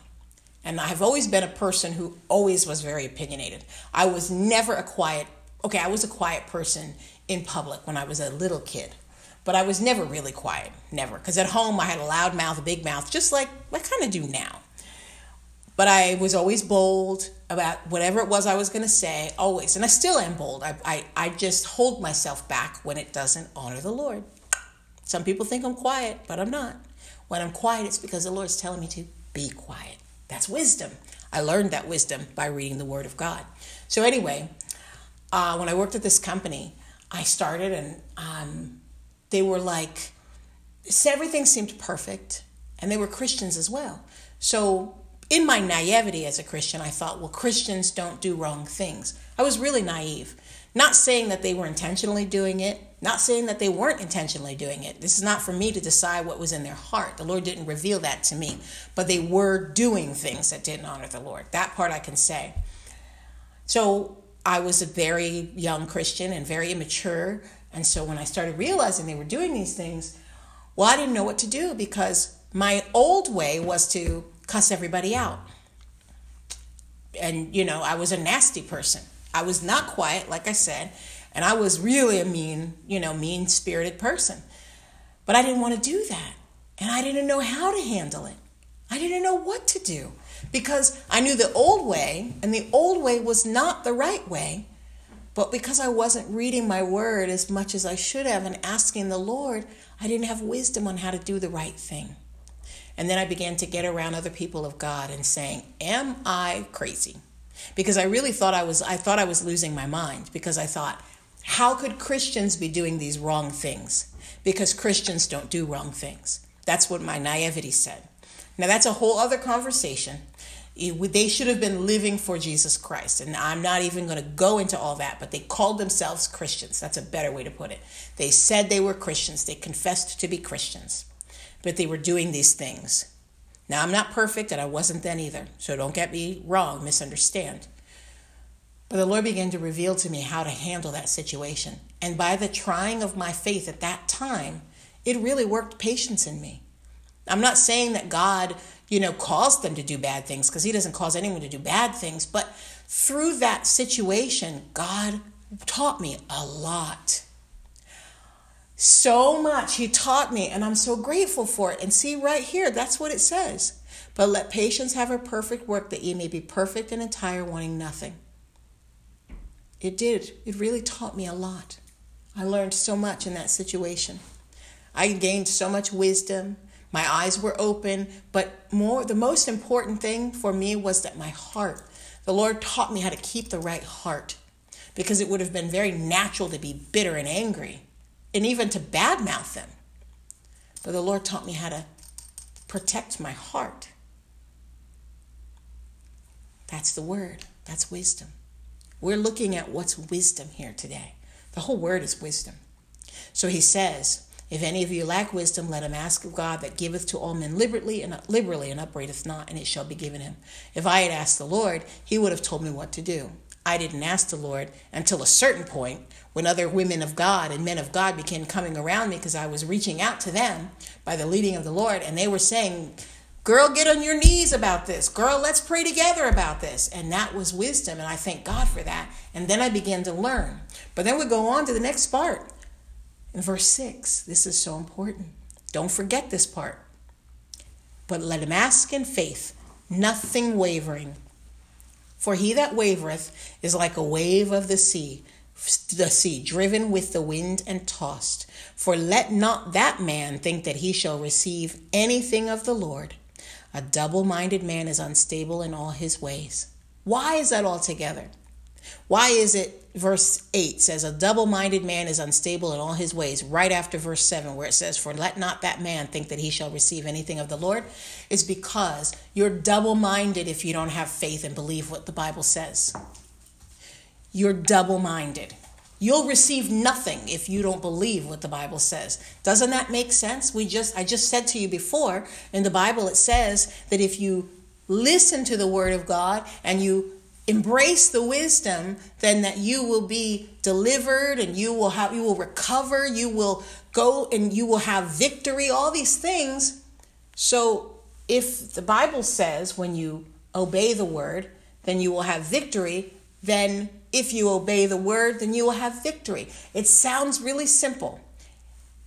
And I've always been a person who always was very opinionated. I was never a quiet, okay, I was a quiet person in public when I was a little kid. But I was never really quiet, never. Because at home I had a loud mouth, a big mouth, just like I kind of do now. But I was always bold about whatever it was I was going to say, always. And I still am bold. I, I, I just hold myself back when it doesn't honor the Lord. Some people think I'm quiet, but I'm not. When I'm quiet, it's because the Lord's telling me to be quiet. That's wisdom. I learned that wisdom by reading the Word of God. So, anyway, uh, when I worked at this company, I started and um, they were like, everything seemed perfect, and they were Christians as well. So, in my naivety as a Christian, I thought, well, Christians don't do wrong things. I was really naive. Not saying that they were intentionally doing it, not saying that they weren't intentionally doing it. This is not for me to decide what was in their heart. The Lord didn't reveal that to me, but they were doing things that didn't honor the Lord. That part I can say. So I was a very young Christian and very immature. And so when I started realizing they were doing these things, well, I didn't know what to do because my old way was to cuss everybody out. And, you know, I was a nasty person. I was not quiet, like I said, and I was really a mean, you know, mean spirited person. But I didn't want to do that. And I didn't know how to handle it. I didn't know what to do because I knew the old way, and the old way was not the right way. But because I wasn't reading my word as much as I should have and asking the Lord, I didn't have wisdom on how to do the right thing. And then I began to get around other people of God and saying, Am I crazy? Because I really thought I was I thought I was losing my mind because I thought, how could Christians be doing these wrong things? Because Christians don't do wrong things. That's what my naivety said. Now that's a whole other conversation it, they should have been living for Jesus Christ. And I'm not even going to go into all that, but they called themselves Christians. That's a better way to put it. They said they were Christians, they confessed to be Christians, but they were doing these things. Now, I'm not perfect, and I wasn't then either, so don't get me wrong, misunderstand. But the Lord began to reveal to me how to handle that situation. And by the trying of my faith at that time, it really worked patience in me. I'm not saying that God you know, caused them to do bad things because he doesn't cause anyone to do bad things. But through that situation, God taught me a lot. So much he taught me, and I'm so grateful for it. And see right here, that's what it says. But let patience have a perfect work that ye may be perfect and entire, wanting nothing. It did. It really taught me a lot. I learned so much in that situation. I gained so much wisdom. My eyes were open, but more the most important thing for me was that my heart. The Lord taught me how to keep the right heart because it would have been very natural to be bitter and angry and even to badmouth them. But the Lord taught me how to protect my heart. That's the word. That's wisdom. We're looking at what's wisdom here today. The whole word is wisdom. So he says, if any of you lack wisdom, let him ask of God that giveth to all men liberally and liberally and upbraideth not, and it shall be given him. If I had asked the Lord, he would have told me what to do. I didn't ask the Lord until a certain point when other women of God and men of God began coming around me because I was reaching out to them by the leading of the Lord, and they were saying, Girl, get on your knees about this. Girl, let's pray together about this. And that was wisdom, and I thank God for that. And then I began to learn. But then we go on to the next part. Verse 6, this is so important. Don't forget this part. But let him ask in faith, nothing wavering. For he that wavereth is like a wave of the sea, the sea, driven with the wind and tossed. For let not that man think that he shall receive anything of the Lord. A double minded man is unstable in all his ways. Why is that all together? Why is it verse 8 says, A double minded man is unstable in all his ways, right after verse 7, where it says, For let not that man think that he shall receive anything of the Lord? It's because you're double minded if you don't have faith and believe what the Bible says. You're double minded. You'll receive nothing if you don't believe what the Bible says. Doesn't that make sense? We just I just said to you before in the Bible it says that if you listen to the word of God and you embrace the wisdom, then that you will be delivered and you will have you will recover, you will go and you will have victory, all these things. So if the Bible says when you obey the word, then you will have victory, then if you obey the word, then you will have victory. It sounds really simple.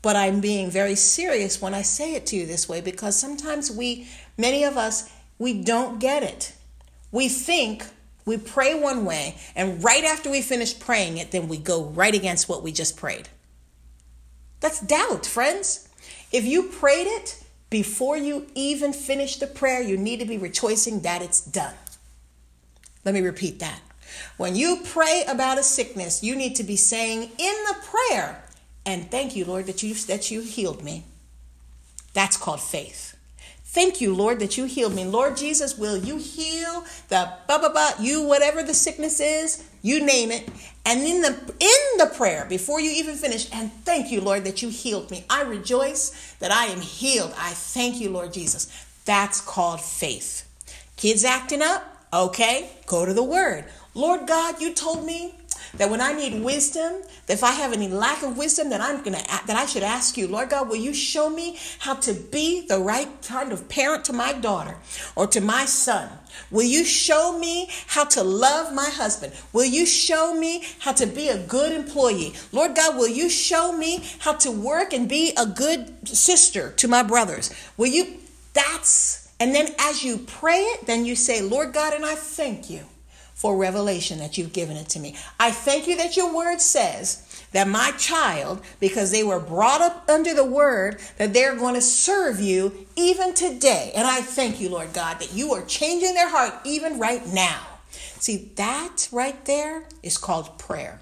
But I'm being very serious when I say it to you this way because sometimes we, many of us, we don't get it. We think we pray one way, and right after we finish praying it, then we go right against what we just prayed. That's doubt, friends. If you prayed it before you even finish the prayer, you need to be rejoicing that it's done. Let me repeat that. When you pray about a sickness, you need to be saying in the prayer, and thank you, Lord, that you that you healed me. That's called faith. Thank you, Lord, that you healed me. Lord Jesus, will you heal the ba ba ba, you whatever the sickness is, you name it. And in the in the prayer, before you even finish, and thank you, Lord, that you healed me. I rejoice that I am healed. I thank you, Lord Jesus. That's called faith. Kids acting up? Okay, go to the word. Lord God, you told me that when I need wisdom, that if I have any lack of wisdom, that I'm gonna that I should ask you, Lord God, will you show me how to be the right kind of parent to my daughter or to my son? Will you show me how to love my husband? Will you show me how to be a good employee? Lord God, will you show me how to work and be a good sister to my brothers? Will you? That's, and then as you pray it, then you say, Lord God, and I thank you for revelation that you've given it to me. I thank you that your word says that my child, because they were brought up under the word, that they're going to serve you even today. And I thank you, Lord God, that you are changing their heart even right now. See, that right there is called prayer.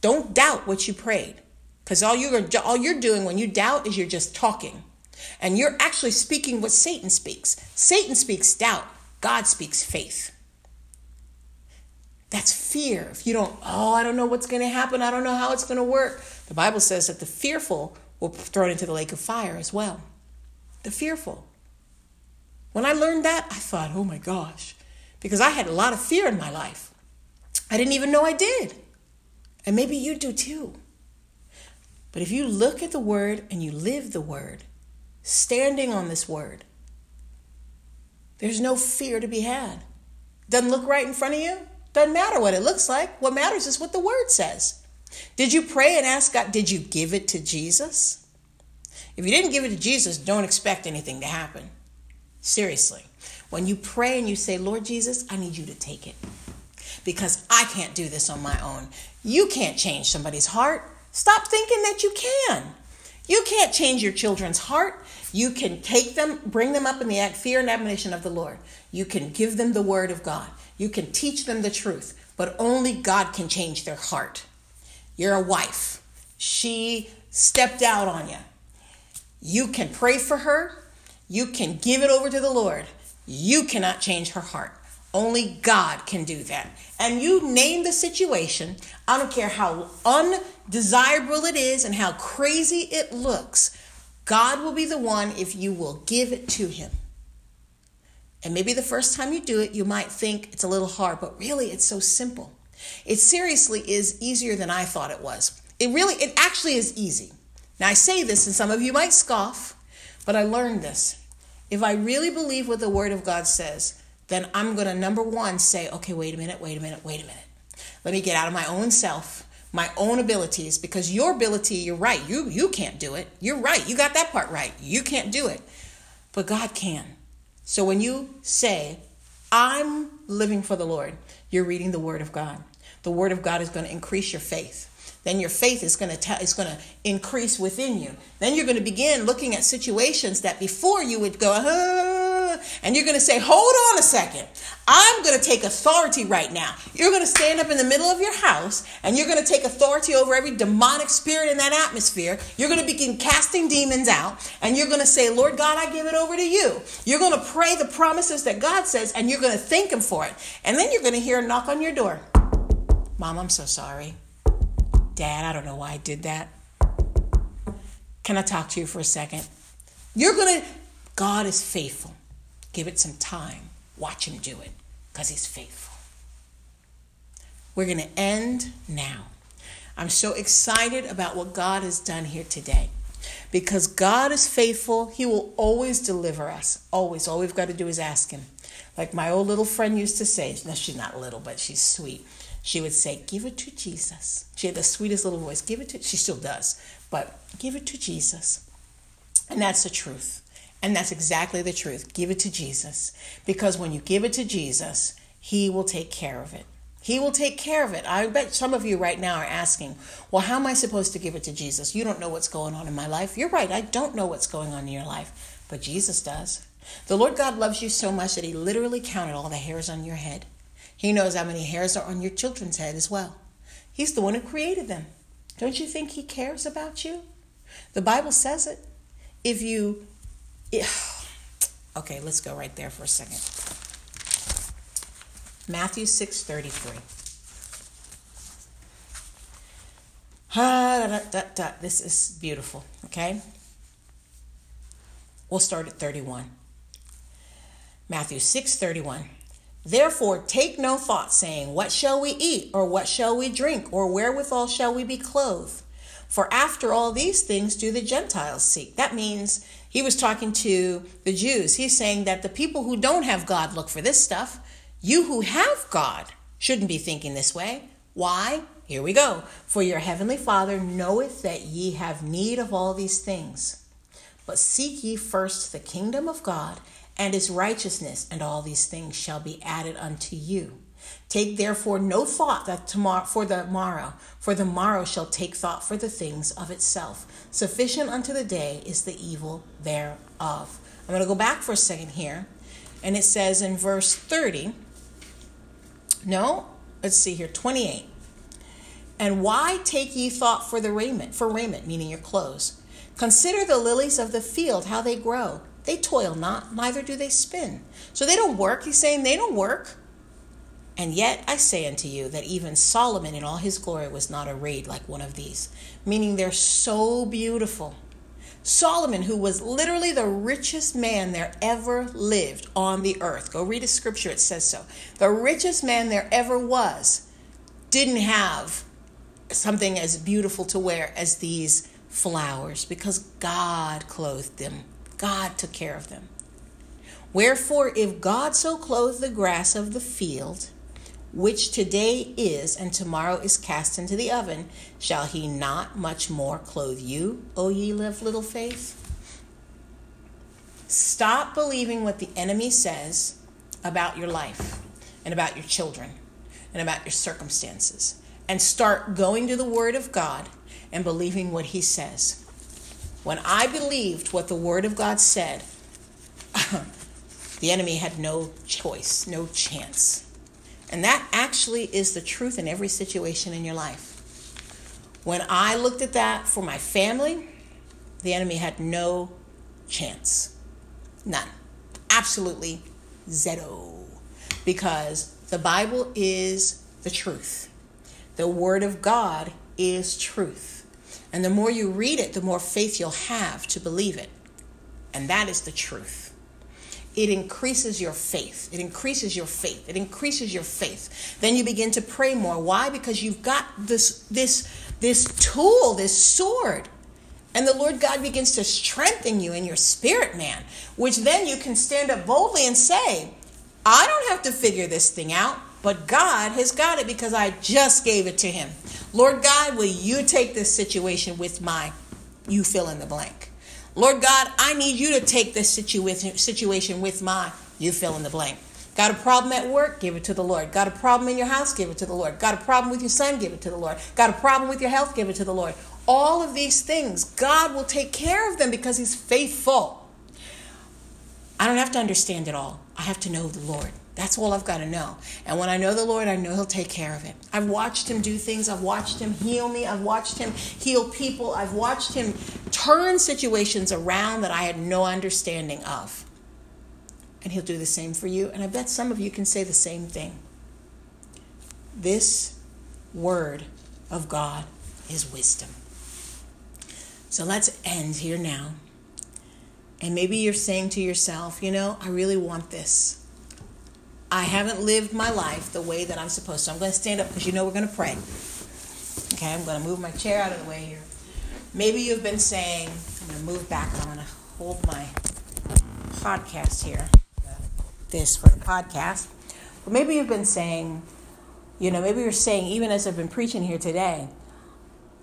Don't doubt what you prayed. Because all you're all you're doing when you doubt is you're just talking. And you're actually speaking what Satan speaks. Satan speaks doubt. God speaks faith. That's fear. If you don't, oh, I don't know what's going to happen, I don't know how it's going to work. The Bible says that the fearful will be thrown into the lake of fire as well. The fearful. When I learned that, I thought, oh my gosh, because I had a lot of fear in my life. I didn't even know I did. And maybe you do too. But if you look at the word and you live the word, standing on this word, there's no fear to be had. Doesn't look right in front of you? Doesn't matter what it looks like. What matters is what the word says. Did you pray and ask God, did you give it to Jesus? If you didn't give it to Jesus, don't expect anything to happen. Seriously. When you pray and you say, Lord Jesus, I need you to take it because I can't do this on my own. You can't change somebody's heart. Stop thinking that you can. You can't change your children's heart. You can take them, bring them up in the fear and admonition of the Lord. You can give them the word of God. You can teach them the truth, but only God can change their heart. You're a wife. She stepped out on you. You can pray for her. You can give it over to the Lord. You cannot change her heart. Only God can do that. And you name the situation. I don't care how undesirable it is and how crazy it looks. God will be the one if you will give it to Him. And maybe the first time you do it, you might think it's a little hard, but really it's so simple. It seriously is easier than I thought it was. It really, it actually is easy. Now I say this, and some of you might scoff, but I learned this. If I really believe what the Word of God says, then I'm going to, number one, say, okay, wait a minute, wait a minute, wait a minute. Let me get out of my own self, my own abilities, because your ability, you're right. You, you can't do it. You're right. You got that part right. You can't do it. But God can. So when you say, I'm living for the Lord, you're reading the Word of God. The Word of God is going to increase your faith then your faith is going to tell, is going to increase within you. Then you're going to begin looking at situations that before you would go, ah, and you're going to say, hold on a second. I'm going to take authority right now. You're going to stand up in the middle of your house and you're going to take authority over every demonic spirit in that atmosphere. You're going to begin casting demons out and you're going to say, Lord God, I give it over to you. You're going to pray the promises that God says and you're going to thank Him for it. And then you're going to hear a knock on your door. Mom, I'm so sorry. Dad, I don't know why I did that. Can I talk to you for a second? You're going to, God is faithful. Give it some time. Watch Him do it because He's faithful. We're going to end now. I'm so excited about what God has done here today because God is faithful. He will always deliver us. Always. All we've got to do is ask Him. Like my old little friend used to say, no, she's not little, but she's sweet she would say, Give it to Jesus. She had the sweetest little voice. Give it to, she still does, but give it to Jesus. And that's the truth. And that's exactly the truth. Give it to Jesus. Because when you give it to Jesus, He will take care of it. He will take care of it. I bet some of you right now are asking, well, how am I supposed to give it to Jesus? You don't know what's going on in my life. You're right. I don't know what's going on in your life, but Jesus does. The Lord God loves you so much that He literally counted all the hairs on your head. He knows how many hairs are on your children's head as well. He's the one who created them. Don't you think He cares about you? The Bible says it. If you. *sighs* okay, let's go right there for a second. Matthew 6 33. Ah, da, da, da, this is beautiful, okay? We'll start at 31. Matthew 6 31. Therefore, take no thought, saying, What shall we eat, or what shall we drink, or wherewithal shall we be clothed? For after all these things do the Gentiles seek. That means he was talking to the Jews. He's saying that the people who don't have God look for this stuff. You who have God shouldn't be thinking this way. Why? Here we go. For your heavenly Father knoweth that ye have need of all these things. But seek ye first the kingdom of God and his righteousness, and all these things shall be added unto you. Take therefore no thought that tomorrow for the morrow, for the morrow shall take thought for the things of itself. Sufficient unto the day is the evil thereof. I'm going to go back for a second here, and it says in verse 30. No, let's see here, 28. And why take ye thought for the raiment, for raiment, meaning your clothes? Consider the lilies of the field, how they grow. They toil not, neither do they spin. So they don't work. He's saying they don't work. And yet I say unto you that even Solomon in all his glory was not arrayed like one of these, meaning they're so beautiful. Solomon, who was literally the richest man there ever lived on the earth, go read a scripture, it says so. The richest man there ever was didn't have something as beautiful to wear as these flowers because God clothed them God took care of them. Wherefore, if God so clothe the grass of the field, which today is and tomorrow is cast into the oven, shall he not much more clothe you, O ye of little faith? Stop believing what the enemy says about your life and about your children and about your circumstances and start going to the Word of God and believing what He says. When I believed what the Word of God said, *laughs* the enemy had no choice, no chance. And that actually is the truth in every situation in your life. When I looked at that for my family, the enemy had no chance. None. Absolutely zero. because the Bible is the truth. The Word of God is truth. And the more you read it, the more faith you'll have to believe it. And that is the truth. It increases your faith. It increases your faith. It increases your faith. Then you begin to pray more. Why? Because you've got this this this tool, this sword. And the Lord God begins to strengthen you in your spirit, man, which then you can stand up boldly and say, I don't have to figure this thing out, but God has got it because I just gave it to Him. Lord God, will you take this situation with my, you fill in the blank. Lord God, I need you to take this situation with my, you fill in the blank. Got a problem at work? Give it to the Lord. Got a problem in your house? Give it to the Lord. Got a problem with your son? Give it to the Lord. Got a problem with your health? Give it to the Lord. All of these things, God will take care of them because He's faithful. I don't have to understand it all. I have to know the Lord. That's all I've got to know. And when I know the Lord, I know He'll take care of it. I've watched Him do things. I've watched Him heal me. I've watched Him heal people. I've watched Him turn situations around that I had no understanding of. And He'll do the same for you. And I bet some of you can say the same thing. This Word of God is wisdom. So let's end here now. And maybe you're saying to yourself, you know, I really want this. I haven't lived my life the way that I'm supposed to. I'm going to stand up because you know we're going to pray. Okay, I'm going to move my chair out of the way here. Maybe you've been saying, I'm going to move back. I'm going to hold my podcast here. This for the podcast. But maybe you've been saying, you know, maybe you're saying, even as I've been preaching here today,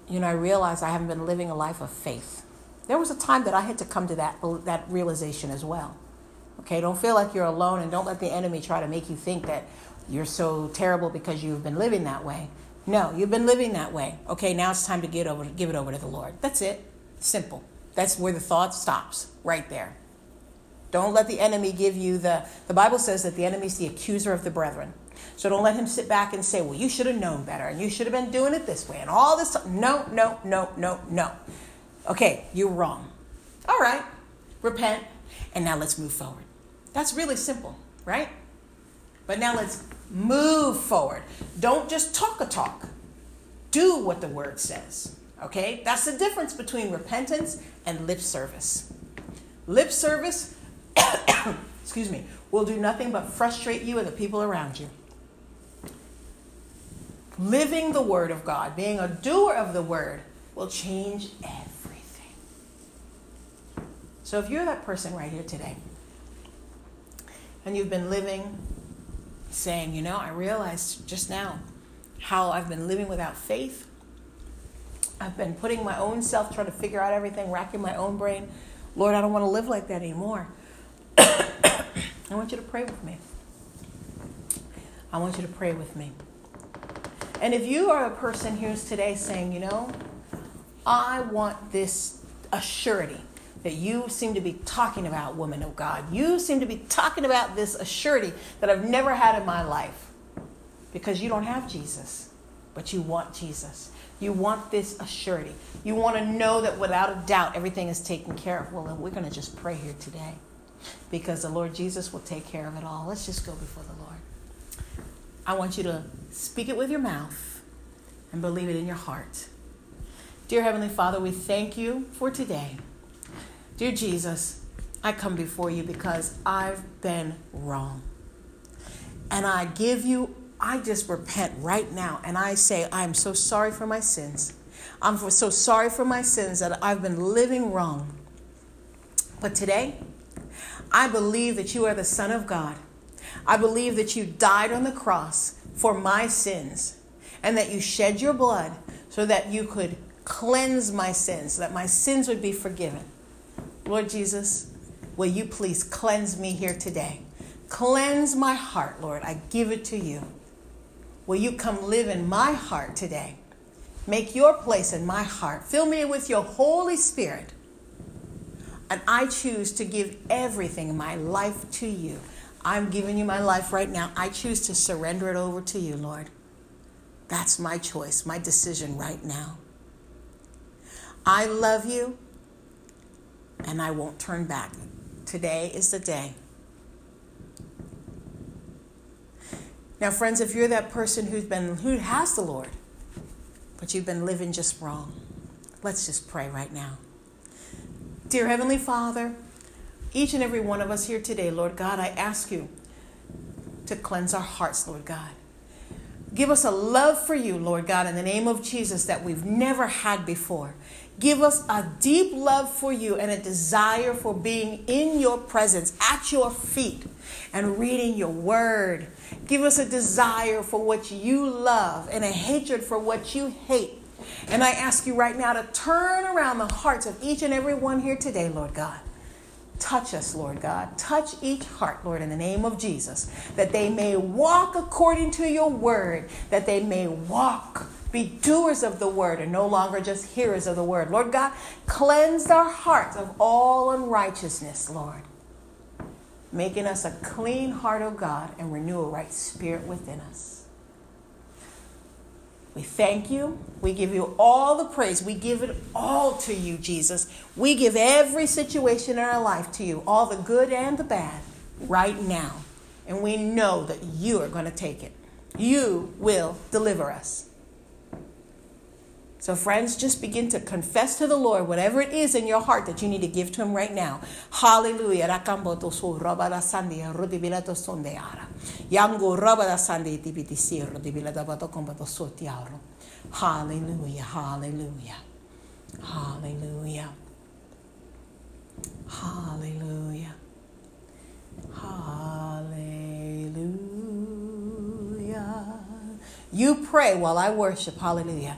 you know, I realize I haven't been living a life of faith. There was a time that I had to come to that, that realization as well. Okay, don't feel like you're alone and don't let the enemy try to make you think that you're so terrible because you've been living that way. No, you've been living that way. Okay, now it's time to get over give it over to the Lord. That's it. Simple. That's where the thought stops, right there. Don't let the enemy give you the the Bible says that the enemy is the accuser of the brethren. So don't let him sit back and say, "Well, you should have known better and you should have been doing it this way." And all this no, no, no, no, no. Okay, you're wrong. All right. Repent and now let's move forward. That's really simple, right? But now let's move forward. Don't just talk a talk, do what the word says. Okay? That's the difference between repentance and lip service. Lip service, *coughs* excuse me, will do nothing but frustrate you and the people around you. Living the word of God, being a doer of the word, will change everything. So if you're that person right here today, and you've been living saying, you know, I realized just now how I've been living without faith. I've been putting my own self, trying to figure out everything, racking my own brain. Lord, I don't want to live like that anymore. *coughs* I want you to pray with me. I want you to pray with me. And if you are a person who's today saying, you know, I want this assurity that you seem to be talking about, woman of God. You seem to be talking about this assurity that I've never had in my life because you don't have Jesus, but you want Jesus. You want this assurity. You want to know that without a doubt everything is taken care of. Well, then we're going to just pray here today because the Lord Jesus will take care of it all. Let's just go before the Lord. I want you to speak it with your mouth and believe it in your heart. Dear Heavenly Father, we thank you for today. Dear Jesus, I come before you because I've been wrong. And I give you, I just repent right now and I say, I'm so sorry for my sins. I'm so sorry for my sins that I've been living wrong. But today, I believe that you are the Son of God. I believe that you died on the cross for my sins and that you shed your blood so that you could cleanse my sins, so that my sins would be forgiven. Lord Jesus, will you please cleanse me here today? Cleanse my heart, Lord. I give it to you. Will you come live in my heart today? Make your place in my heart. Fill me with your Holy Spirit. And I choose to give everything in my life to you. I'm giving you my life right now. I choose to surrender it over to you, Lord. That's my choice, my decision right now. I love you and I won't turn back. Today is the day. Now, friends, if you're that person who's been who has the Lord, but you've been living just wrong, let's just pray right now. Dear Heavenly Father, each and every one of us here today, Lord God, I ask you to cleanse our hearts, Lord God. Give us a love for you, Lord God, in the name of Jesus that we've never had before. Give us a deep love for you and a desire for being in your presence, at your feet, and reading your word. Give us a desire for what you love and a hatred for what you hate. And I ask you right now to turn around the hearts of each and every one here today, Lord God. Touch us, Lord God. Touch each heart, Lord, in the name of Jesus, that they may walk according to your word, that they may walk be doers of the word and no longer just hearers of the word. Lord God, cleanse our hearts of all unrighteousness, Lord. Making us a clean heart, O God, and renew a right spirit within us. We thank you. We give you all the praise. We give it all to you, Jesus. We give every situation in our life to you, all the good and the bad, right now. And we know that you are going to take it. You will deliver us. So, friends, just begin to confess to the Lord whatever it is in your heart that you need to give to Him right now. Hallelujah. Hallelujah. Hallelujah. Hallelujah. Hallelujah. Hallelujah. You pray while I worship. Hallelujah.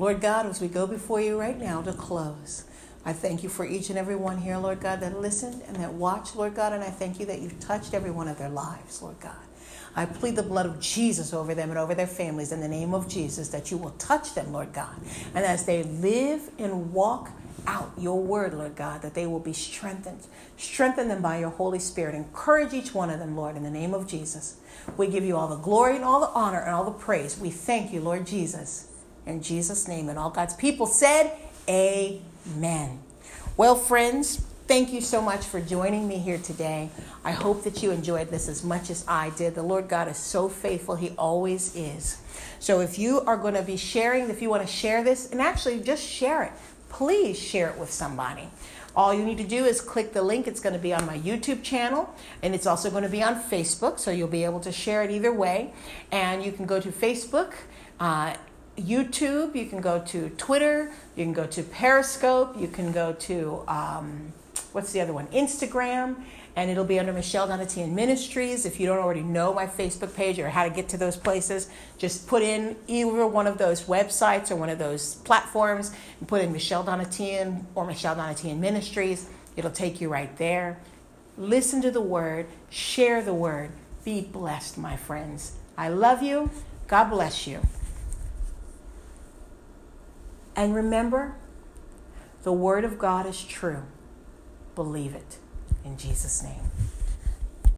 Lord God, as we go before you right now to close, I thank you for each and every one here, Lord God, that listened and that watched, Lord God, and I thank you that you've touched every one of their lives, Lord God. I plead the blood of Jesus over them and over their families in the name of Jesus that you will touch them, Lord God. And as they live and walk out your word, Lord God, that they will be strengthened. Strengthen them by your Holy Spirit. Encourage each one of them, Lord, in the name of Jesus. We give you all the glory and all the honor and all the praise. We thank you, Lord Jesus. In Jesus' name. And all God's people said, Amen. Well, friends, thank you so much for joining me here today. I hope that you enjoyed this as much as I did. The Lord God is so faithful, He always is. So if you are going to be sharing, if you want to share this, and actually just share it, please share it with somebody. All you need to do is click the link. It's going to be on my YouTube channel and it's also going to be on Facebook, so you'll be able to share it either way. And you can go to Facebook. Uh, YouTube, you can go to Twitter, you can go to Periscope, you can go to um, what's the other one? Instagram, and it'll be under Michelle Donatian Ministries. If you don't already know my Facebook page or how to get to those places, just put in either one of those websites or one of those platforms and put in Michelle Donatian or Michelle Donatian Ministries. It'll take you right there. Listen to the word, share the word. Be blessed, my friends. I love you. God bless you. And remember, the Word of God is true. Believe it in Jesus' name.